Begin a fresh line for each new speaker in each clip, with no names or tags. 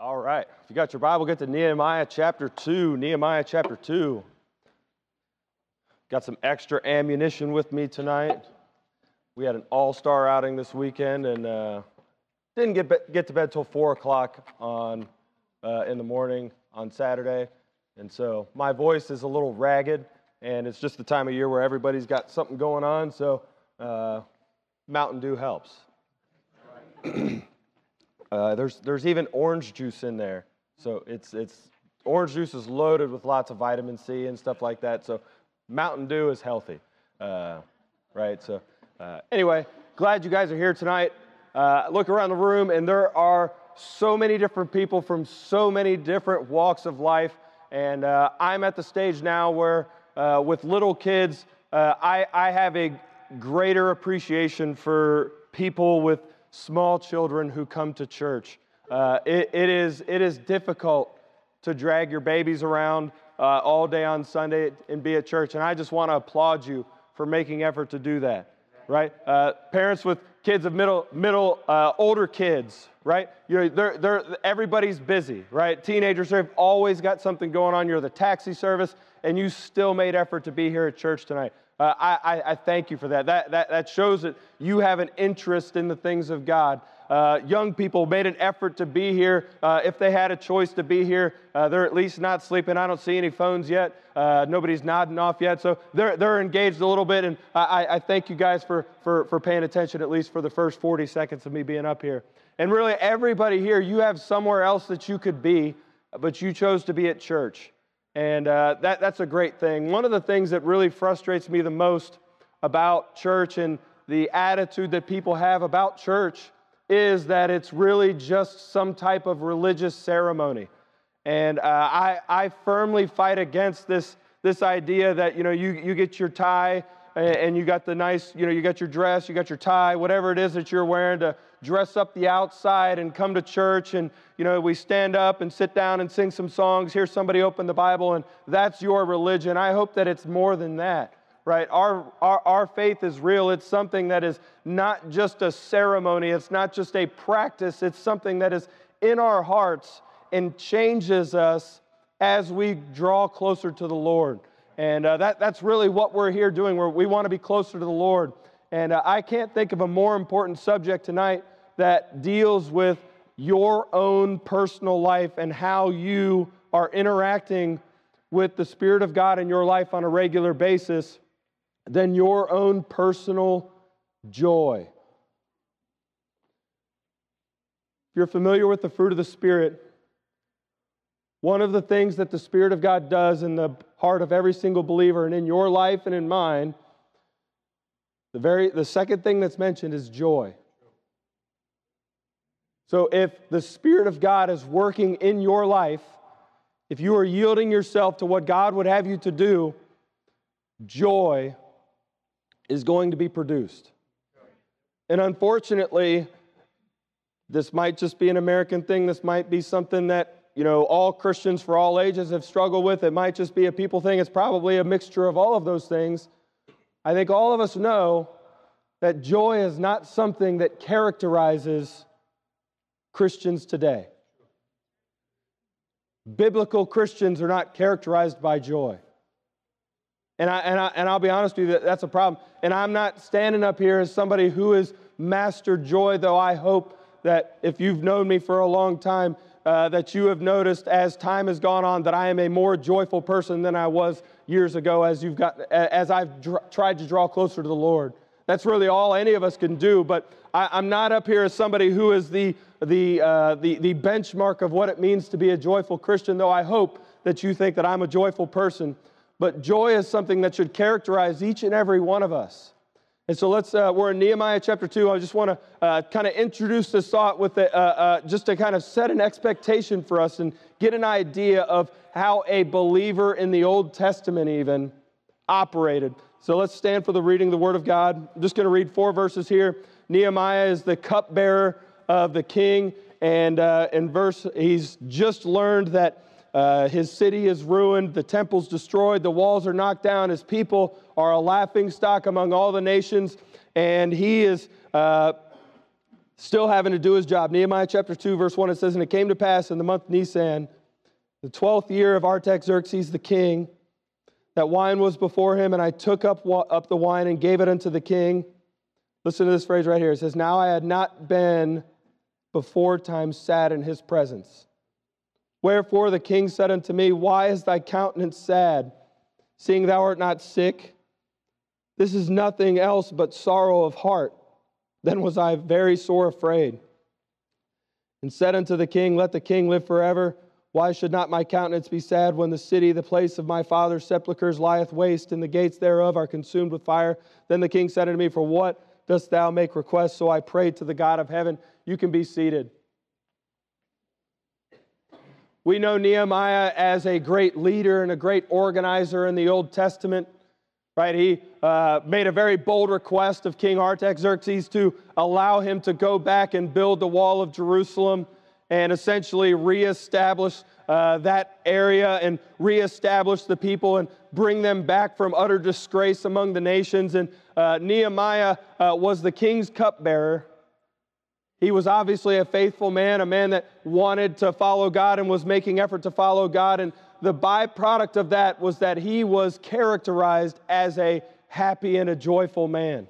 All right. If you got your Bible, get to Nehemiah chapter 2. Nehemiah chapter 2. Got some extra ammunition with me tonight. We had an all star outing this weekend and uh, didn't get, be- get to bed till 4 o'clock on, uh, in the morning on Saturday. And so my voice is a little ragged, and it's just the time of year where everybody's got something going on. So uh, Mountain Dew helps. Uh, there's, there's even orange juice in there. So it's, it's, orange juice is loaded with lots of vitamin C and stuff like that. So Mountain Dew is healthy, uh, right? So uh, anyway, glad you guys are here tonight. Uh, look around the room, and there are so many different people from so many different walks of life. And uh, I'm at the stage now where, uh, with little kids, I, I have a greater appreciation for people with small children who come to church. Uh, it, it, is, it is difficult to drag your babies around uh, all day on Sunday and be at church. And I just want to applaud you for making effort to do that, right? Uh, parents with kids of middle, middle uh, older kids, right? You know, they're, they're, everybody's busy, right? Teenagers have always got something going on. You're the taxi service, and you still made effort to be here at church tonight. Uh, I, I, thank you for that. That, that. that shows that you have an interest in the things of God. Uh, young people made an effort to be here. Uh, if they had a choice to be here, uh, they're at least not sleeping. I don't see any phones yet. Uh, nobody's nodding off yet. So they're, they're engaged a little bit. And I, I thank you guys for, for, for paying attention, at least for the first 40 seconds of me being up here. And really, everybody here, you have somewhere else that you could be, but you chose to be at church. And uh, that, that's a great thing. One of the things that really frustrates me the most about church and the attitude that people have about church is that it's really just some type of religious ceremony. And uh, I, I firmly fight against this, this idea that you, know, you, you get your tie and you got the nice, you know, you got your dress, you got your tie, whatever it is that you're wearing to dress up the outside and come to church and, you know, we stand up and sit down and sing some songs, hear somebody open the Bible, and that's your religion. I hope that it's more than that, right? Our, our, our faith is real. It's something that is not just a ceremony, it's not just a practice, it's something that is in our hearts and changes us as we draw closer to the Lord. And uh, that, that's really what we're here doing. We're, we want to be closer to the Lord. And uh, I can't think of a more important subject tonight that deals with your own personal life and how you are interacting with the Spirit of God in your life on a regular basis than your own personal joy. If you're familiar with the fruit of the Spirit, one of the things that the Spirit of God does in the heart of every single believer and in your life and in mine, the, very, the second thing that's mentioned is joy. So if the Spirit of God is working in your life, if you are yielding yourself to what God would have you to do, joy is going to be produced. And unfortunately, this might just be an American thing. This might be something that you know, all Christians for all ages have struggled with. It might just be a people thing. It's probably a mixture of all of those things. I think all of us know that joy is not something that characterizes Christians today. Biblical Christians are not characterized by joy. And, I, and, I, and I'll be honest with you, that that's a problem. And I'm not standing up here as somebody who has mastered joy, though I hope that if you've known me for a long time, uh, that you have noticed as time has gone on that I am a more joyful person than I was years ago as you've got as I've dr- tried to draw closer to the Lord. That's really all any of us can do. But I, am not up here as somebody who is the the, uh, the the benchmark of what it means to be a joyful Christian. Though I hope that you think that I'm a joyful person. But joy is something that should characterize each and every one of us. And so let's, uh, we're in Nehemiah chapter 2. I just want to uh, kind of introduce this thought with the, uh, uh, just to kind of set an expectation for us and get an idea of how a believer in the Old Testament even operated. So let's stand for the reading of the Word of God. I'm just going to read four verses here. Nehemiah is the cupbearer of the king, and uh, in verse, he's just learned that uh, his city is ruined, the temple's destroyed, the walls are knocked down, his people are a laughing stock among all the nations, and he is uh,
still having to do his job. Nehemiah chapter 2, verse 1, it says, And it came to pass in the month Nisan, the 12th year of Artaxerxes the king, that wine was before him, and I took up, up the wine and gave it unto the king. Listen to this phrase right here. It says, Now I had not been before time sad in his presence. Wherefore the king said unto me, Why is thy countenance sad, seeing thou art not sick? This is nothing else but sorrow of heart. Then was I very sore afraid, and said unto the king, Let the king live forever. Why should not my countenance be sad when the city, the place of my father's sepulchres, lieth waste, and the gates thereof are consumed with fire? Then the king said unto me, For what dost thou make request? So I prayed to the God of heaven. You can be seated. We know Nehemiah as a great leader and a great organizer in the Old Testament right? He uh, made a very bold request of King Artaxerxes to allow him to go back and build the wall of Jerusalem and essentially reestablish uh, that area and reestablish the people and bring them back from utter disgrace among the nations. And uh, Nehemiah uh, was the king's cupbearer. He was obviously a faithful man, a man that wanted to follow God and was making effort to follow God. And the byproduct of that was that he was characterized as a happy and a joyful man.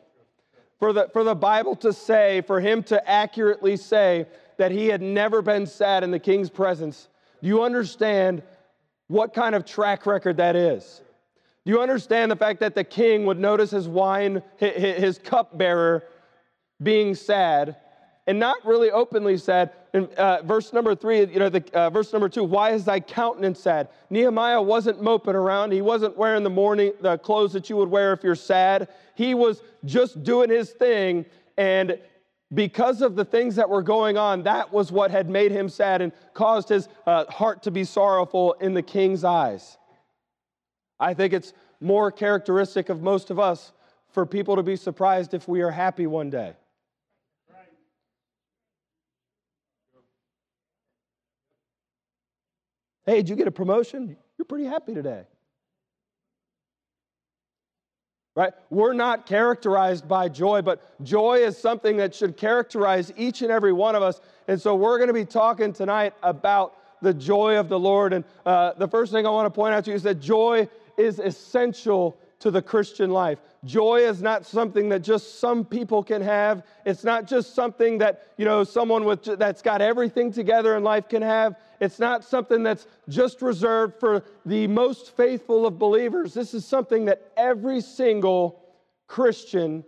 For the, for the Bible to say, for him to accurately say that he had never been sad in the king's presence, do you understand what kind of track record that is? Do you understand the fact that the king would notice his wine, his cupbearer being sad, and not really openly said, in uh, verse number three, you know, the, uh, verse number two, why is thy countenance sad? Nehemiah wasn't moping around. He wasn't wearing the mourning the clothes that you would wear if you're sad. He was just doing his thing. And because of the things that were going on, that was what had made him sad and caused his uh, heart to be sorrowful in the king's eyes. I think it's more characteristic of most of us for people to be surprised if we are happy one day. Hey, did you get a promotion? You're pretty happy today. Right? We're not characterized by joy, but joy is something that should characterize each and every one of us. And so we're going to be talking tonight about the joy of the Lord. And uh, the first thing I want to point out to you is that joy is essential to the Christian life. Joy is not something that just some people can have. It's not just something that, you know, someone with that's got everything together in life can have. It's not something that's just reserved for the most faithful of believers. This is something that every single Christian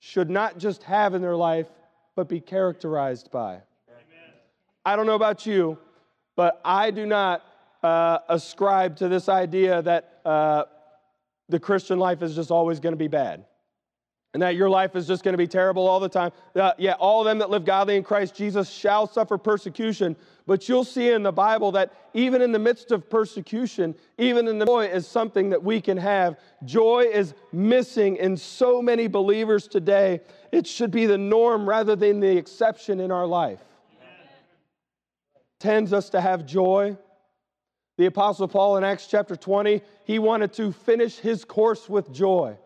should not just have in their life, but be characterized by. I don't know about you, but I do not uh, ascribe to this idea that uh, the Christian life is just always going to be bad. And that your life is just going to be terrible all the time. Uh, yeah, all them that live godly in Christ Jesus shall suffer persecution. But you'll see in the Bible that even in the midst of persecution, even in the joy is something that we can have. Joy is missing in so many believers today. It should be the norm rather than the exception in our life. Tends us to have joy, the Apostle Paul in Acts chapter 20, he wanted to finish his course with joy.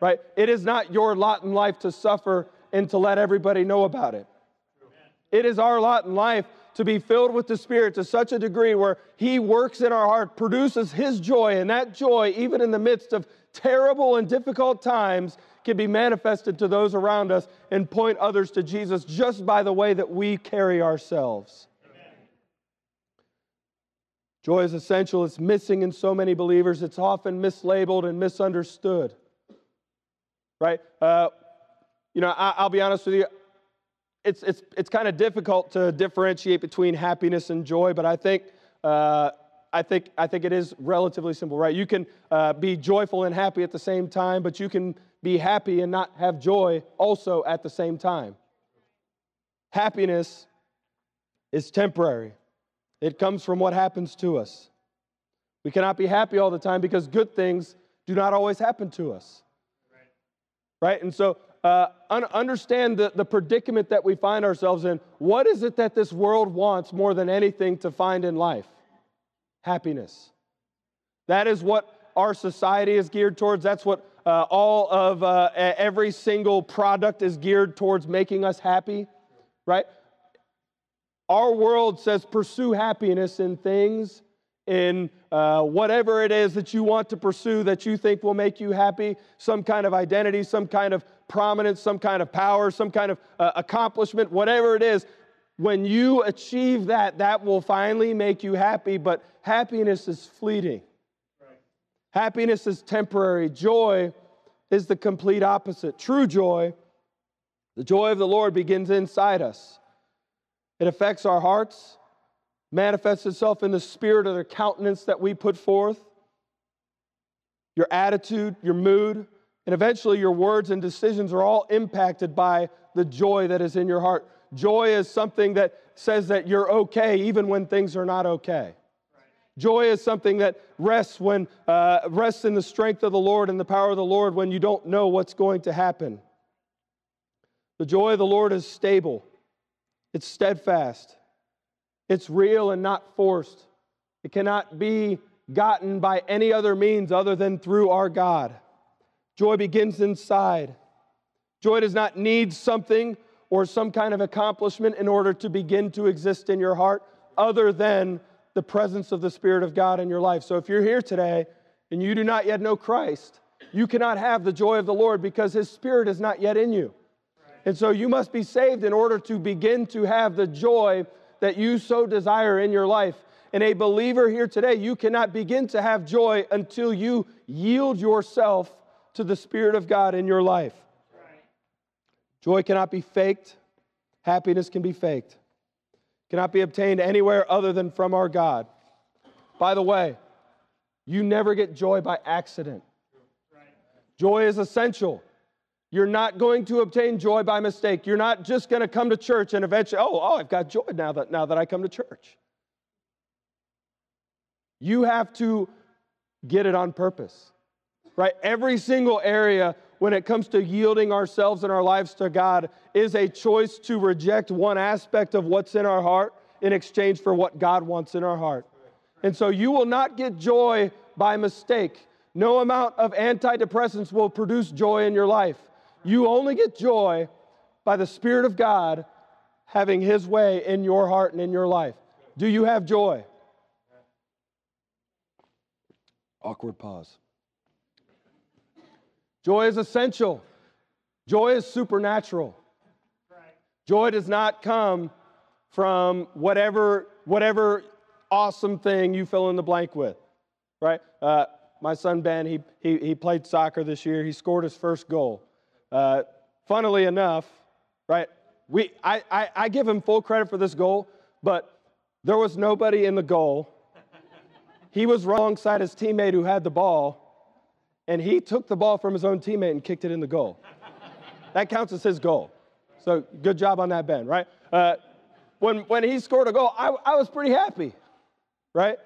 Right? It is not your lot in life to suffer and to let everybody know about it. It is our lot in life to be filled with the Spirit to such a degree where He works in our heart, produces His joy, and that joy, even in the midst of terrible and difficult times, can be manifested to those around us and point others to Jesus just by the way that we carry ourselves. Joy is essential. It's missing in so many believers. It's often mislabeled and misunderstood. Right? Uh, you know, I, will be honest with you. It's, it's, it's kind of difficult to differentiate between happiness and joy, but I think, uh, I think, I think it is relatively simple, right? You can uh, be joyful and happy at the same time, but you can be happy and not have joy also at the same time. Happiness is temporary. It comes from what happens to us. We cannot be happy all the time because good things do not always happen to us. Right? right? And so uh, un- understand the, the predicament that we find ourselves in. What is it that this world wants more than anything to find in life? Happiness. That is what our society is geared towards. That's what uh, all of uh, every single product is geared towards making us happy, right? Our world says pursue happiness in things, in uh, whatever it is that you want to pursue that you think will make you happy, some kind of identity, some kind of prominence, some kind of power, some kind of uh, accomplishment, whatever it is. When you achieve that, that will finally make you happy, but happiness is fleeting. Right. Happiness is temporary. Joy is the complete opposite. True joy, the joy of the Lord begins inside us. It affects our hearts, manifests itself in the spirit of the countenance that we put forth, your attitude, your mood, and eventually your words and decisions are all impacted by the joy that is in your heart. Joy is something that says that you're okay even when things are not okay. Joy is something that rests when uh, rests in the strength of the Lord and the power of the Lord when you don't know what's going to happen. The joy of the Lord is stable. It's steadfast. It's real and not forced. It cannot be gotten by any other means other than through our God. Joy begins inside. Joy does not need something or some kind of accomplishment in order to begin to exist in your heart other than the presence of the Spirit of God in your life. So if you're here today and you do not yet know Christ, you cannot have the joy of the Lord because His Spirit is not yet in you. And so you must be saved in order to begin to have the joy that you so desire in your life. And a believer here today, you cannot begin to have joy until you yield yourself to the Spirit of God in your life. Joy cannot be faked, happiness can be faked, cannot be obtained anywhere other than from our God. By the way, you never get joy by accident. Joy is essential. You're not going to obtain joy by mistake. You're not just going to come to church and eventually, oh, oh, I've got joy now that, now that I come to church. You have to get it on purpose, right? Every single area when it comes to yielding ourselves and our lives to God is a choice to reject one aspect of what's in our heart in exchange for what God wants in our heart. And so you will not get joy by mistake. No amount of antidepressants will produce joy in your life. You only get joy by the Spirit of God having His way in your heart and in your life. Do you have joy? Awkward pause. Joy is essential. Joy is supernatural. Joy does not come from whatever, whatever awesome thing you fill in the blank with, right? Uh, my son Ben, he, he, he played soccer this year. He scored his first goal. Uh, funnily enough, right, we, I, I, I give him full credit for this goal, but there was nobody in the goal. He was alongside his teammate who had the ball, and he took the ball from his own teammate and kicked it in the goal. that counts as his goal. So good job on that, Ben, right? Uh, when, when he scored a goal, I, I was pretty happy, right?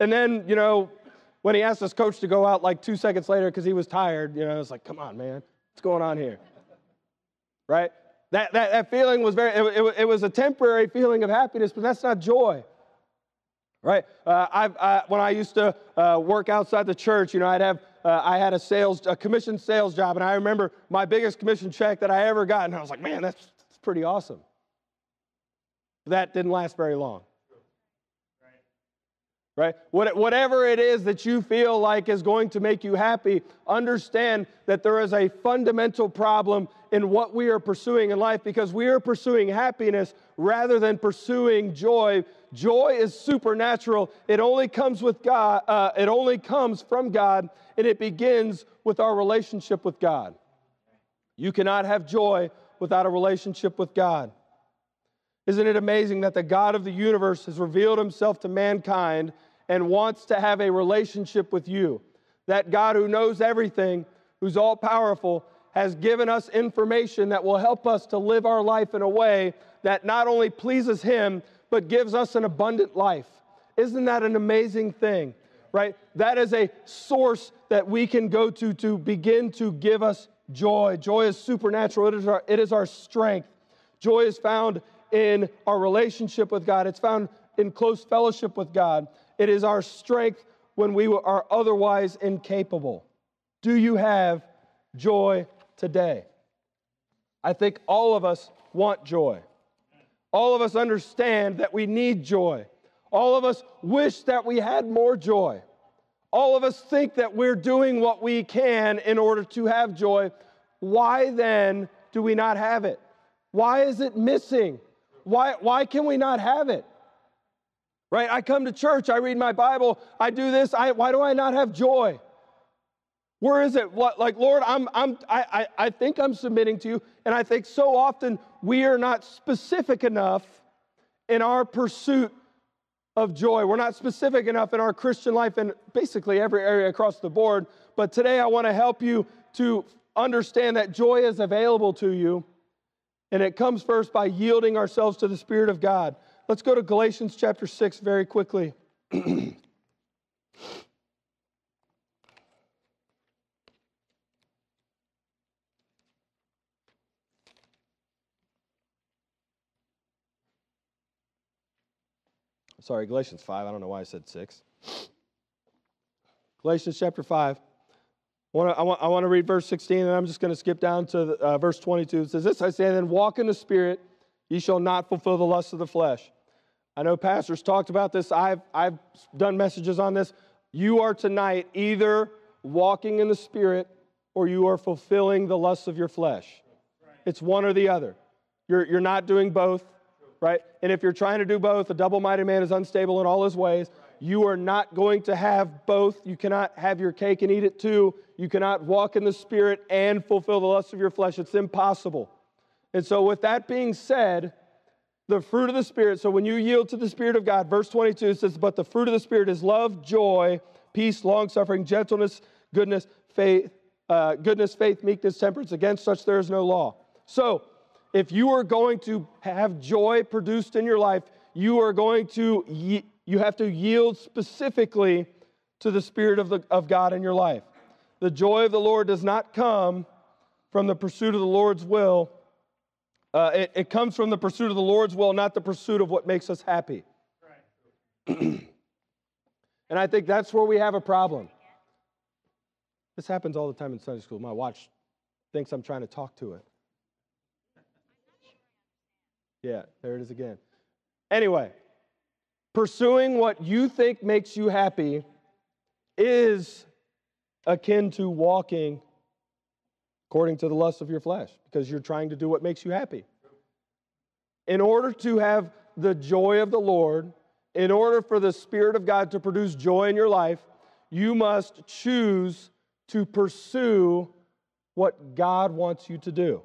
And then, you know, when he asked his coach to go out like two seconds later because he was tired, you know, I was like, come on, man. What's going on here? Right? That, that, that feeling was very, it, it, it was a temporary feeling of happiness, but that's not joy. Right? Uh, I've, I, when I used to uh, work outside the church, you know, I'd have, uh, I had a sales, a commission sales job, and I remember my biggest commission check that I ever got, and I was like, man, that's, that's pretty awesome. That didn't last very long right? Whatever it is that you feel like is going to make you happy, understand that there is a fundamental problem in what we are pursuing in life because we are pursuing happiness rather than pursuing joy. Joy is supernatural. It only comes with God. Uh, it only comes from God, and it begins with our relationship with God. You cannot have joy without a relationship with God. Isn't it amazing that the God of the universe has revealed himself to mankind and wants to have a relationship with you? That God who knows everything, who's all powerful, has given us information that will help us to live our life in a way that not only pleases Him, but gives us an abundant life. Isn't that an amazing thing? Right? That is a source that we can go to to begin to give us joy. Joy is supernatural, it is our, it is our strength. Joy is found in our relationship with God, it's found in close fellowship with God. It is our strength when we are otherwise incapable. Do you have joy today? I think all of us want joy. All of us understand that we need joy. All of us wish that we had more joy. All of us think that we're doing what we can in order to have joy. Why then do we not have it? Why is it missing? Why, why can we not have it? Right? I come to church, I read my Bible, I do this. I, why do I not have joy? Where is it? What, like, Lord, I'm, I'm, I, I, I think I'm submitting to you. And I think so often we are not specific enough in our pursuit of joy. We're not specific enough in our Christian life in basically every area across the board. But today I want to help you to understand that joy is available to you. And it comes first by yielding ourselves to the Spirit of God. Let's go to Galatians chapter 6 very quickly. Sorry, Galatians 5. I don't know why I said 6. Galatians chapter 5. I want, to, I, want, to read verse 16, and I'm just going to skip down to uh, verse 22. It says, This I say, and then walk in the Spirit, ye shall not fulfill the lusts of the flesh. I know pastors talked about this. I've, I've done messages on this. You are tonight either walking in the Spirit or you are fulfilling the lusts of your flesh. It's one or the other. You're, you're not doing both right? And if you're trying to do both, a double minded man is unstable in all his ways. You are not going to have both. You cannot have your cake and eat it too. You cannot walk in the Spirit and fulfill the lusts of your flesh. It's impossible. And so, with that being said, the fruit of the Spirit, so when you yield to the Spirit of God, verse 22 says, But the fruit of the Spirit is love, joy, peace, long suffering, gentleness, goodness, faith, uh, goodness, faith, meekness, temperance. Against such there is no law. So, if you are going to have joy produced in your life, you are going to you have to yield specifically to the spirit of, the, of God in your life. The joy of the Lord does not come from the pursuit of the Lord's will. Uh, it, it comes from the pursuit of the Lord's will, not the pursuit of what makes us happy. and I think that's where we have a problem. This happens all the time in Sunday school. My watch thinks I'm trying to talk to it. Yeah, there it is again. Anyway, pursuing what you think makes you happy is akin to walking according to the lust of your flesh because you're trying to do what makes you happy. In order to have the joy of the Lord, in order for the Spirit of God to produce joy in your life, you must choose to pursue what God wants you to do.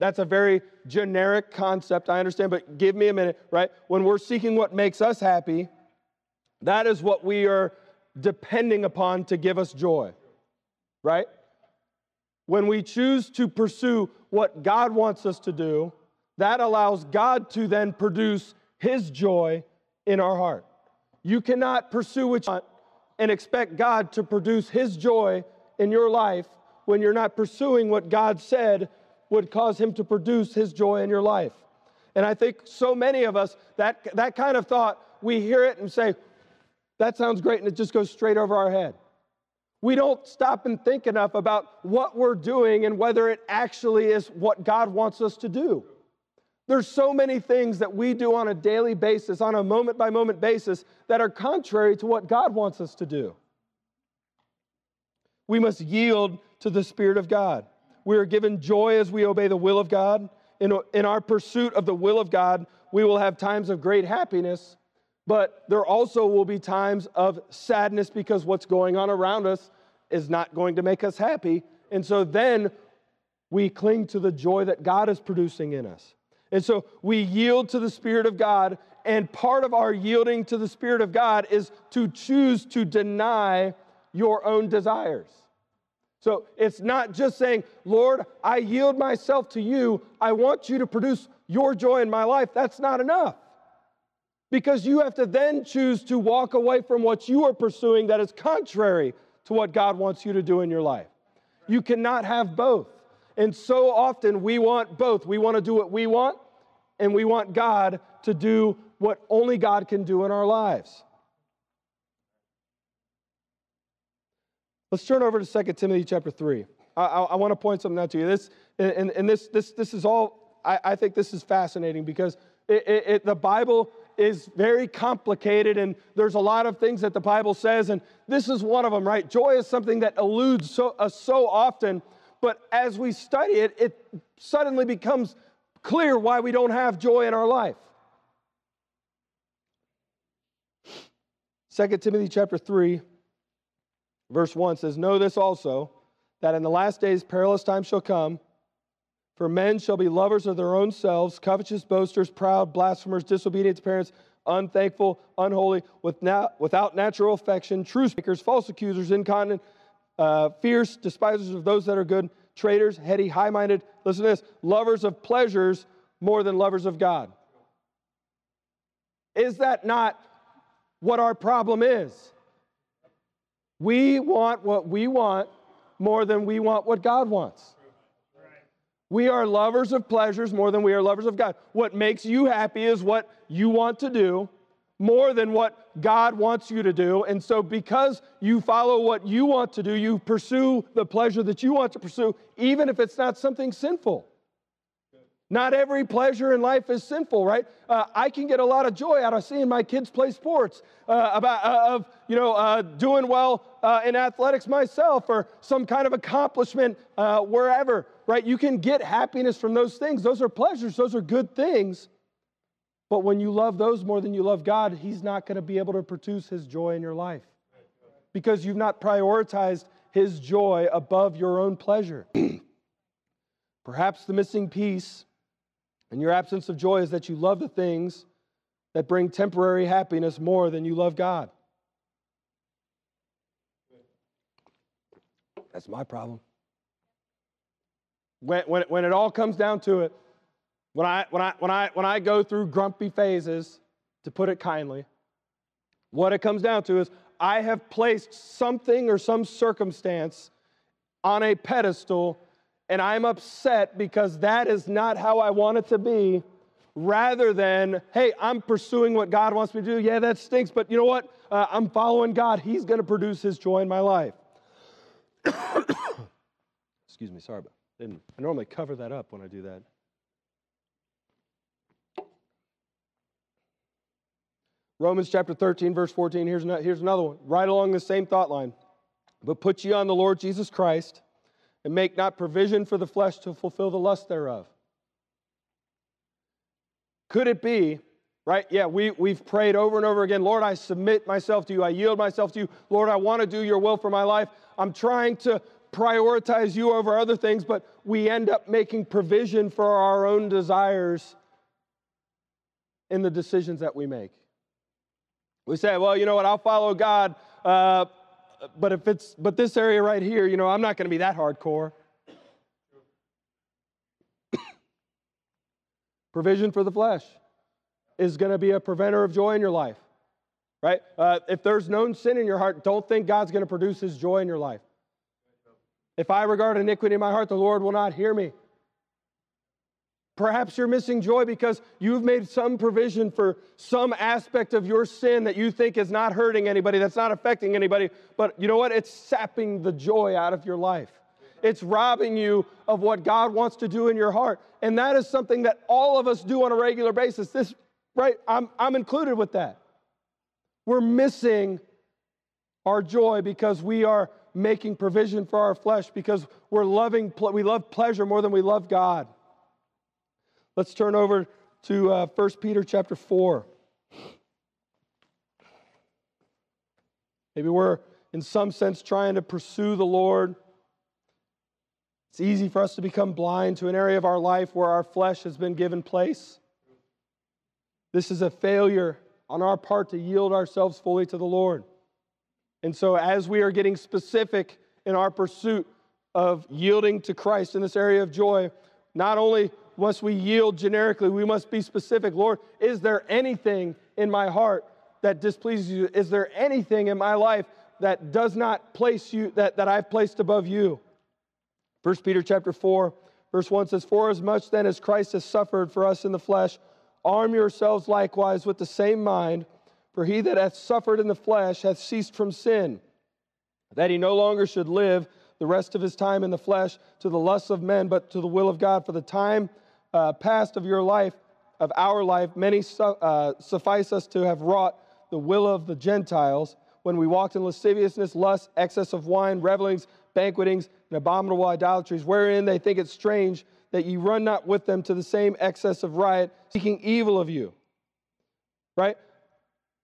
That's a very generic concept, I understand, but give me a minute, right? When we're seeking what makes us happy, that is what we are depending upon to give us joy, right? When we choose to pursue what God wants us to do, that allows God to then produce His joy in our heart. You cannot pursue what you want and expect God to produce His joy in your life when you're not pursuing what God said would cause him to produce his joy in your life. And I think so many of us, that, that kind of thought, we hear it and say, that sounds great, and it just goes straight over our head. We don't stop and think enough about what we're doing and whether it actually is what God wants us to do. There's so many things that we do on a daily basis, on a moment by moment basis, that are contrary to what God wants us to do. We must yield to the Spirit of God. We are given joy as we obey the will of God. In, in our pursuit of the will of God, we will have times of great happiness, but there also will be times of sadness because what's going on around us is not going to make us happy. And so then we cling to the joy that God is producing in us. And so we yield to the Spirit of God, and part of our yielding to the Spirit of God is to choose to deny your own desires. So it's not just saying, Lord, I yield myself to you. I want you to produce your joy in my life. That's not enough. Because you have to then choose to walk away from what you are pursuing that is contrary to what God wants you to do in your life. You cannot have both. And so often we want both. We want to do what we want, and we want God to do what only God can do in our lives. Let's turn over to 2 Timothy chapter 3. I, I, I want to point something out to you. This, and, and this, this, this is all, I, I think this is fascinating because it, it, it, the Bible is very complicated and there's a lot of things that the Bible says, and this is one of them, right? Joy is something that eludes so, us so often, but as we study it, it suddenly becomes clear why we don't have joy in our life. 2 Timothy chapter 3, verse 1 says, Know this also, that in the last days perilous times shall come. For men shall be lovers of their own selves, covetous, boasters, proud, blasphemers, disobedient to parents, unthankful, unholy, without natural affection, truce makers, false accusers, incontinent, uh, fierce, despisers of those that are good, traitors, heady, high minded. Listen to this lovers of pleasures more than lovers of God. Is that not what our problem is? We want what we want more than we want what God wants. We are lovers of pleasures more than we are lovers of God. What makes you happy is what you want to do more than what God wants you to do. And so, because you follow what you want to do, you pursue the pleasure that you want to pursue, even if it's not something sinful. Not every pleasure in life is sinful, right? Uh, I can get a lot of joy out of seeing my kids play sports, uh, about uh, of you know uh, doing well uh, in athletics myself, or some kind of accomplishment uh, wherever, right? You can get happiness from those things. Those are pleasures. Those are good things. But when you love those more than you love God, He's not going to be able to produce His joy in your life because you've not prioritized His joy above your own pleasure. Perhaps the missing piece and your absence of joy is that you love the things that bring temporary happiness more than you love God. That's my problem. When, when, when it all comes down to it, when I, when, I, when, I, when I go through grumpy phases, to put it kindly, what it comes down to is I have placed something or some circumstance on a pedestal and I'm upset because that is not how I want it to be, rather than, hey, I'm pursuing what God wants me to do. Yeah, that stinks, but you know what? Uh, I'm following God. He's going to produce His joy in my life. Excuse me, sorry, but I normally cover that up when I do that. Romans chapter 13, verse 14. Here's, here's another one, right along the same thought line. But put ye on the Lord Jesus Christ and make not provision for the flesh to fulfill the lust thereof. Could it be, right? Yeah, we, we've prayed over and over again Lord, I submit myself to you. I yield myself to you. Lord, I want to do your will for my life. I'm trying to prioritize you over other things, but we end up making provision for our own desires in the decisions that we make. We say, well, you know what, I'll follow God. Uh, but if it's but this area right here, you know, I'm not going to be that hardcore. Provision for the flesh is going to be a preventer of joy in your life, right? Uh, if there's known sin in your heart, don't think God's going to produce His joy in your life. If I regard iniquity in my heart, the Lord will not hear me. Perhaps you're missing joy because you've made some provision for some aspect of your sin that you think is not hurting anybody, that's not affecting anybody. But you know what? It's sapping the joy out of your life. It's robbing you of what God wants to do in your heart. And that is something that all of us do on a regular basis. This, right? I'm, I'm included with that. We're missing our joy because we are making provision for our flesh because we're loving, we love pleasure more than we love God. Let's turn over to uh, 1 Peter chapter 4. Maybe we're, in some sense, trying to pursue the Lord. It's easy for us to become blind to an area of our life where our flesh has been given place. This is a failure on our part to yield ourselves fully to the Lord. And so, as we are getting specific in our pursuit of yielding to Christ in this area of joy, not only must we yield generically, we must be specific. Lord, is there anything in my heart that displeases you? Is there anything in my life that does not place you, that, that I've placed above you? 1 Peter chapter 4, verse 1 says, For as much then as Christ has suffered for us in the flesh, arm yourselves likewise with the same mind, for he that hath suffered in the flesh hath ceased from sin that he no longer should live the rest of his time in the flesh to the lusts of men, but to the will of God. For the time uh, past of your life, of our life, many su- uh, suffice us to have wrought the will of the Gentiles when we walked in lasciviousness, lust, excess of wine, revelings, banquetings, and abominable idolatries, wherein they think it strange that ye run not with them to the same excess of riot, seeking evil of you. Right?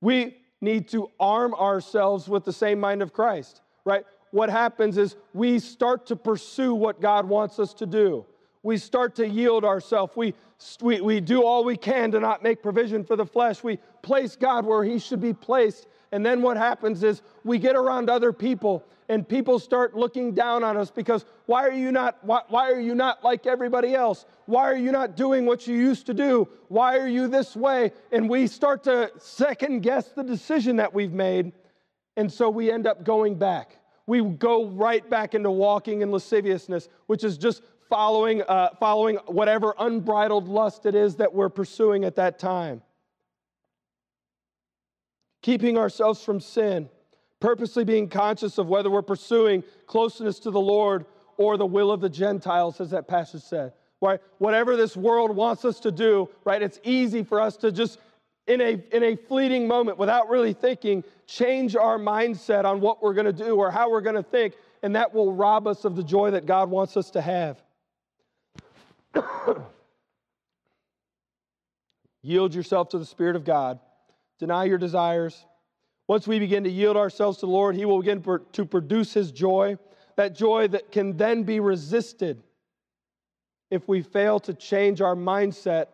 We need to arm ourselves with the same mind of Christ, right? What happens is we start to pursue what God wants us to do. We start to yield ourselves. We, we, we do all we can to not make provision for the flesh. We place God where He should be placed. And then what happens is we get around other people and people start looking down on us because why are you not why, why, are you not like everybody else why are you not doing what you used to do why are you this way and we start to second guess the decision that we've made and so we end up going back we go right back into walking in lasciviousness which is just following uh, following whatever unbridled lust it is that we're pursuing at that time keeping ourselves from sin purposely being conscious of whether we're pursuing closeness to the Lord or the will of the Gentiles, as that passage said. Right? Whatever this world wants us to do, right? It's easy for us to just, in a, in a fleeting moment, without really thinking, change our mindset on what we're going to do or how we're going to think, and that will rob us of the joy that God wants us to have. Yield yourself to the Spirit of God. Deny your desires once we begin to yield ourselves to the Lord, He will begin to produce His joy, that joy that can then be resisted if we fail to change our mindset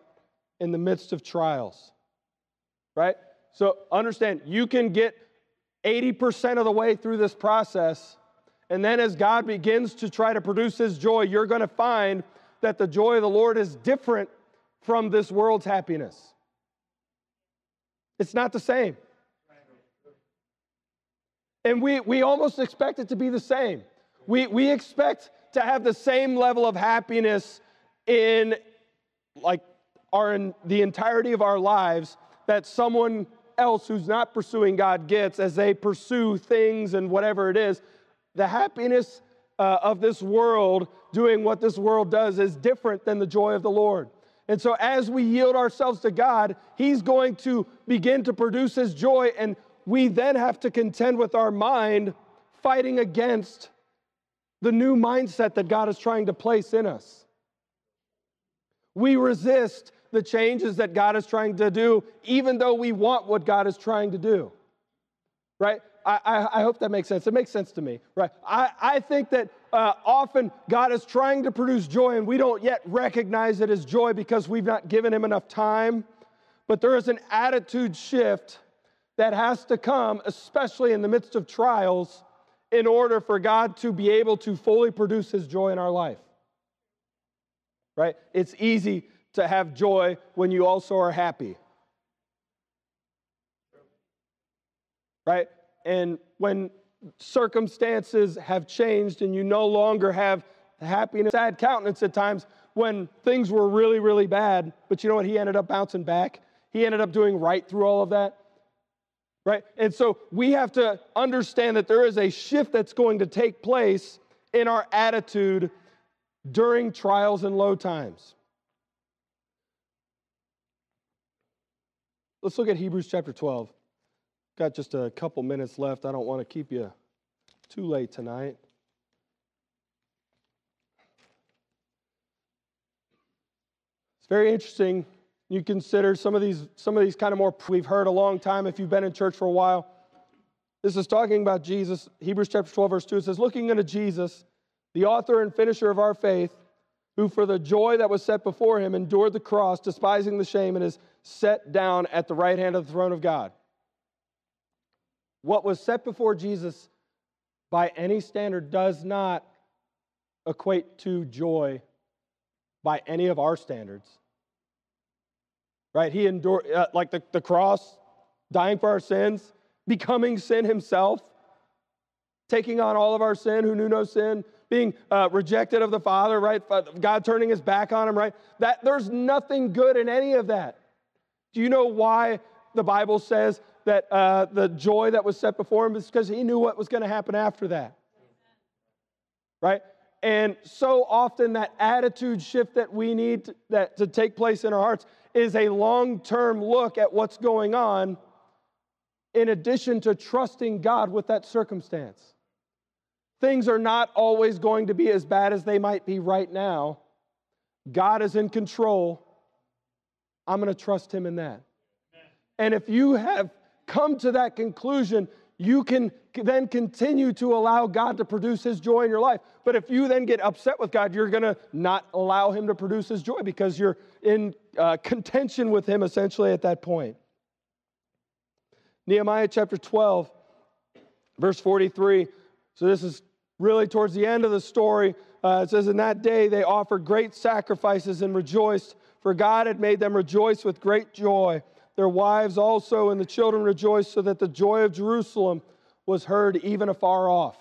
in the midst of trials. Right? So understand, you can get 80% of the way through this process, and then as God begins to try to produce His joy, you're going to find that the joy of the Lord is different from this world's happiness. It's not the same. And we, we almost expect it to be the same. We, we expect to have the same level of happiness in like our in the entirety of our lives that someone else who's not pursuing God gets as they pursue things and whatever it is. The happiness uh, of this world doing what this world does is different than the joy of the Lord. And so, as we yield ourselves to God, He's going to begin to produce His joy. And we then have to contend with our mind fighting against the new mindset that God is trying to place in us. We resist the changes that God is trying to do, even though we want what God is trying to do. Right? I, I, I hope that makes sense. It makes sense to me. Right? I, I think that uh, often God is trying to produce joy, and we don't yet recognize it as joy because we've not given Him enough time. But there is an attitude shift that has to come, especially in the midst of trials, in order for God to be able to fully produce His joy in our life. Right? It's easy to have joy when you also are happy. Right? And when circumstances have changed and you no longer have the happiness, sad countenance at times when things were really, really bad, but you know what? He ended up bouncing back. He ended up doing right through all of that right? And so we have to understand that there is a shift that's going to take place in our attitude during trials and low times. Let's look at Hebrews chapter 12. Got just a couple minutes left. I don't want to keep you too late tonight. It's very interesting you consider some of these some of these kind of more we've heard a long time if you've been in church for a while this is talking about jesus hebrews chapter 12 verse 2 says looking unto jesus the author and finisher of our faith who for the joy that was set before him endured the cross despising the shame and is set down at the right hand of the throne of god what was set before jesus by any standard does not equate to joy by any of our standards right? He endured, uh, like the, the cross, dying for our sins, becoming sin himself, taking on all of our sin, who knew no sin, being uh, rejected of the Father, right? God turning his back on him, right? That there's nothing good in any of that. Do you know why the Bible says that uh, the joy that was set before him is because he knew what was going to happen after that. Right? And so often that attitude shift that we need to, that, to take place in our hearts is a long term look at what's going on in addition to trusting God with that circumstance. Things are not always going to be as bad as they might be right now. God is in control. I'm going to trust Him in that. And if you have come to that conclusion, you can then continue to allow God to produce His joy in your life. But if you then get upset with God, you're going to not allow Him to produce His joy because you're in uh, contention with Him essentially at that point. Nehemiah chapter 12, verse 43. So this is really towards the end of the story. Uh, it says, In that day they offered great sacrifices and rejoiced, for God had made them rejoice with great joy. Their wives also and the children rejoiced, so that the joy of Jerusalem was heard even afar off.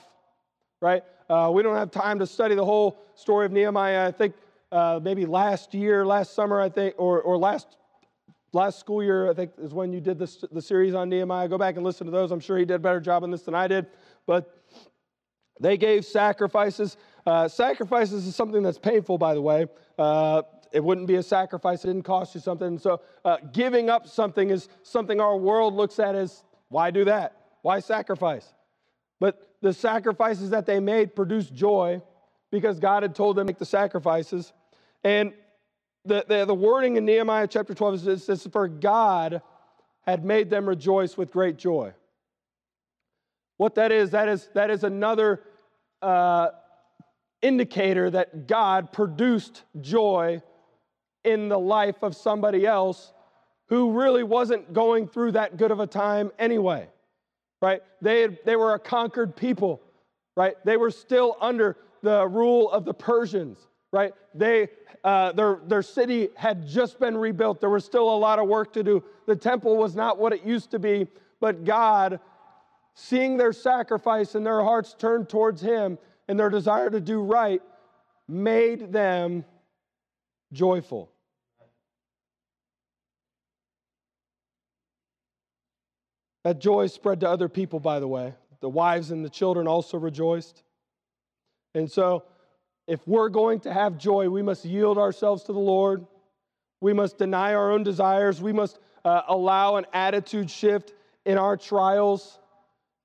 Right? Uh, we don't have time to study the whole story of Nehemiah. I think uh, maybe last year, last summer, I think, or, or last last school year, I think, is when you did this, the series on Nehemiah. Go back and listen to those. I'm sure he did a better job on this than I did. But they gave sacrifices. Uh, sacrifices is something that's painful, by the way. Uh, it wouldn't be a sacrifice, it didn't cost you something. So, uh, giving up something is something our world looks at as why do that? Why sacrifice? But the sacrifices that they made produced joy because God had told them to make the sacrifices. And the, the, the wording in Nehemiah chapter 12 is this for God had made them rejoice with great joy. What that is, that is, that is another uh, indicator that God produced joy in the life of somebody else who really wasn't going through that good of a time anyway, right? They, they were a conquered people, right? They were still under the rule of the Persians, right? They, uh, their, their city had just been rebuilt. There was still a lot of work to do. The temple was not what it used to be, but God seeing their sacrifice and their hearts turned towards Him and their desire to do right, made them joyful. That joy spread to other people, by the way. The wives and the children also rejoiced. And so, if we're going to have joy, we must yield ourselves to the Lord. We must deny our own desires. We must uh, allow an attitude shift in our trials.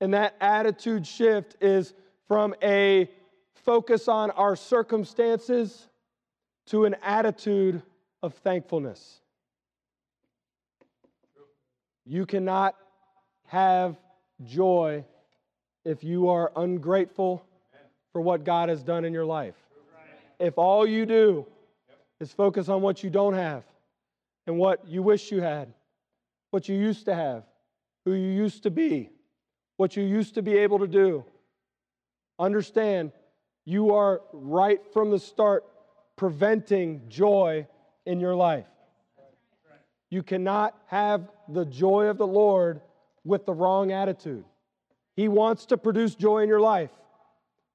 And that attitude shift is from a focus on our circumstances to an attitude of thankfulness. You cannot have joy if you are ungrateful for what God has done in your life. If all you do is focus on what you don't have and what you wish you had, what you used to have, who you used to be, what you used to be able to do. Understand, you are right from the start preventing joy in your life. You cannot have the joy of the Lord with the wrong attitude. He wants to produce joy in your life,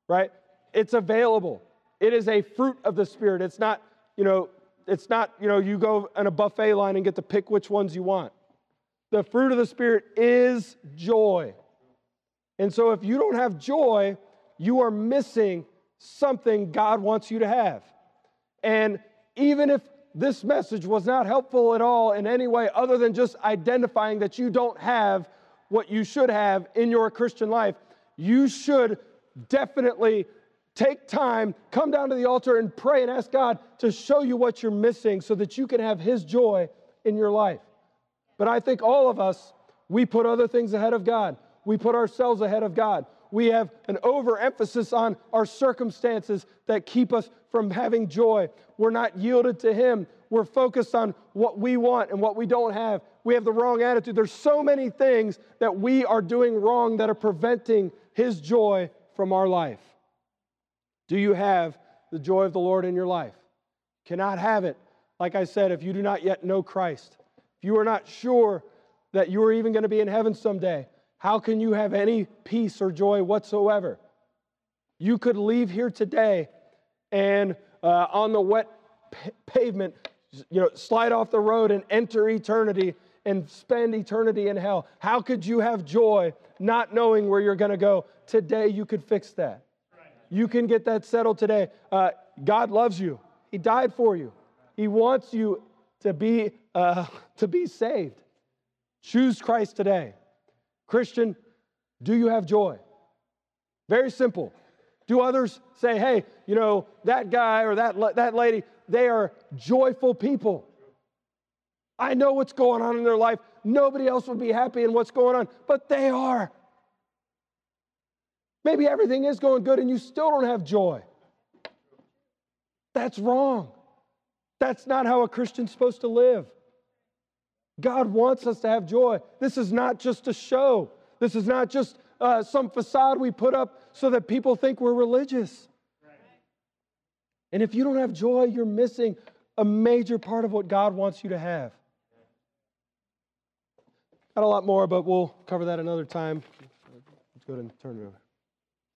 right? It's available. It is a fruit of the Spirit. It's not, you know, it's not, you know, you go in a buffet line and get to pick which ones you want. The fruit of the Spirit is joy. And so if you don't have joy, you are missing something God wants you to have. And even if this message was not helpful at all in any way other than just identifying that you don't have what you should have in your Christian life, you should definitely take time, come down to the altar and pray and ask God to show you what you're missing so that you can have His joy in your life. But I think all of us, we put other things ahead of God we put ourselves ahead of God. We have an overemphasis on our circumstances that keep us from having joy. We're not yielded to Him. We're focused on what we want and what we don't have. We have the wrong attitude. There's so many things that we are doing wrong that are preventing His joy from our life. Do you have the joy of the Lord in your life? Cannot have it, like I said, if you do not yet know Christ. If you are not sure that you are even going to be in heaven someday, how can you have any peace or joy whatsoever? You could leave here today and uh, on the wet p- pavement, you know, slide off the road and enter eternity and spend eternity in hell. How could you have joy not knowing where you're going to go? Today, you could fix that. You can get that settled today. Uh, God loves you, He died for you, He wants you to be, uh, to be saved. Choose Christ today. Christian, do you have joy? Very simple. Do others say, hey, you know, that guy or that, that lady, they are joyful people? I know what's going on in their life. Nobody else would be happy in what's going on, but they are. Maybe everything is going good and you still don't have joy. That's wrong. That's not how a Christian's supposed to live. God wants us to have joy. This is not just a show. This is not just uh, some facade we put up so that people think we're religious. And if you don't have joy, you're missing a major part of what God wants you to have. Got a lot more, but we'll cover that another time. Let's go ahead and turn it over.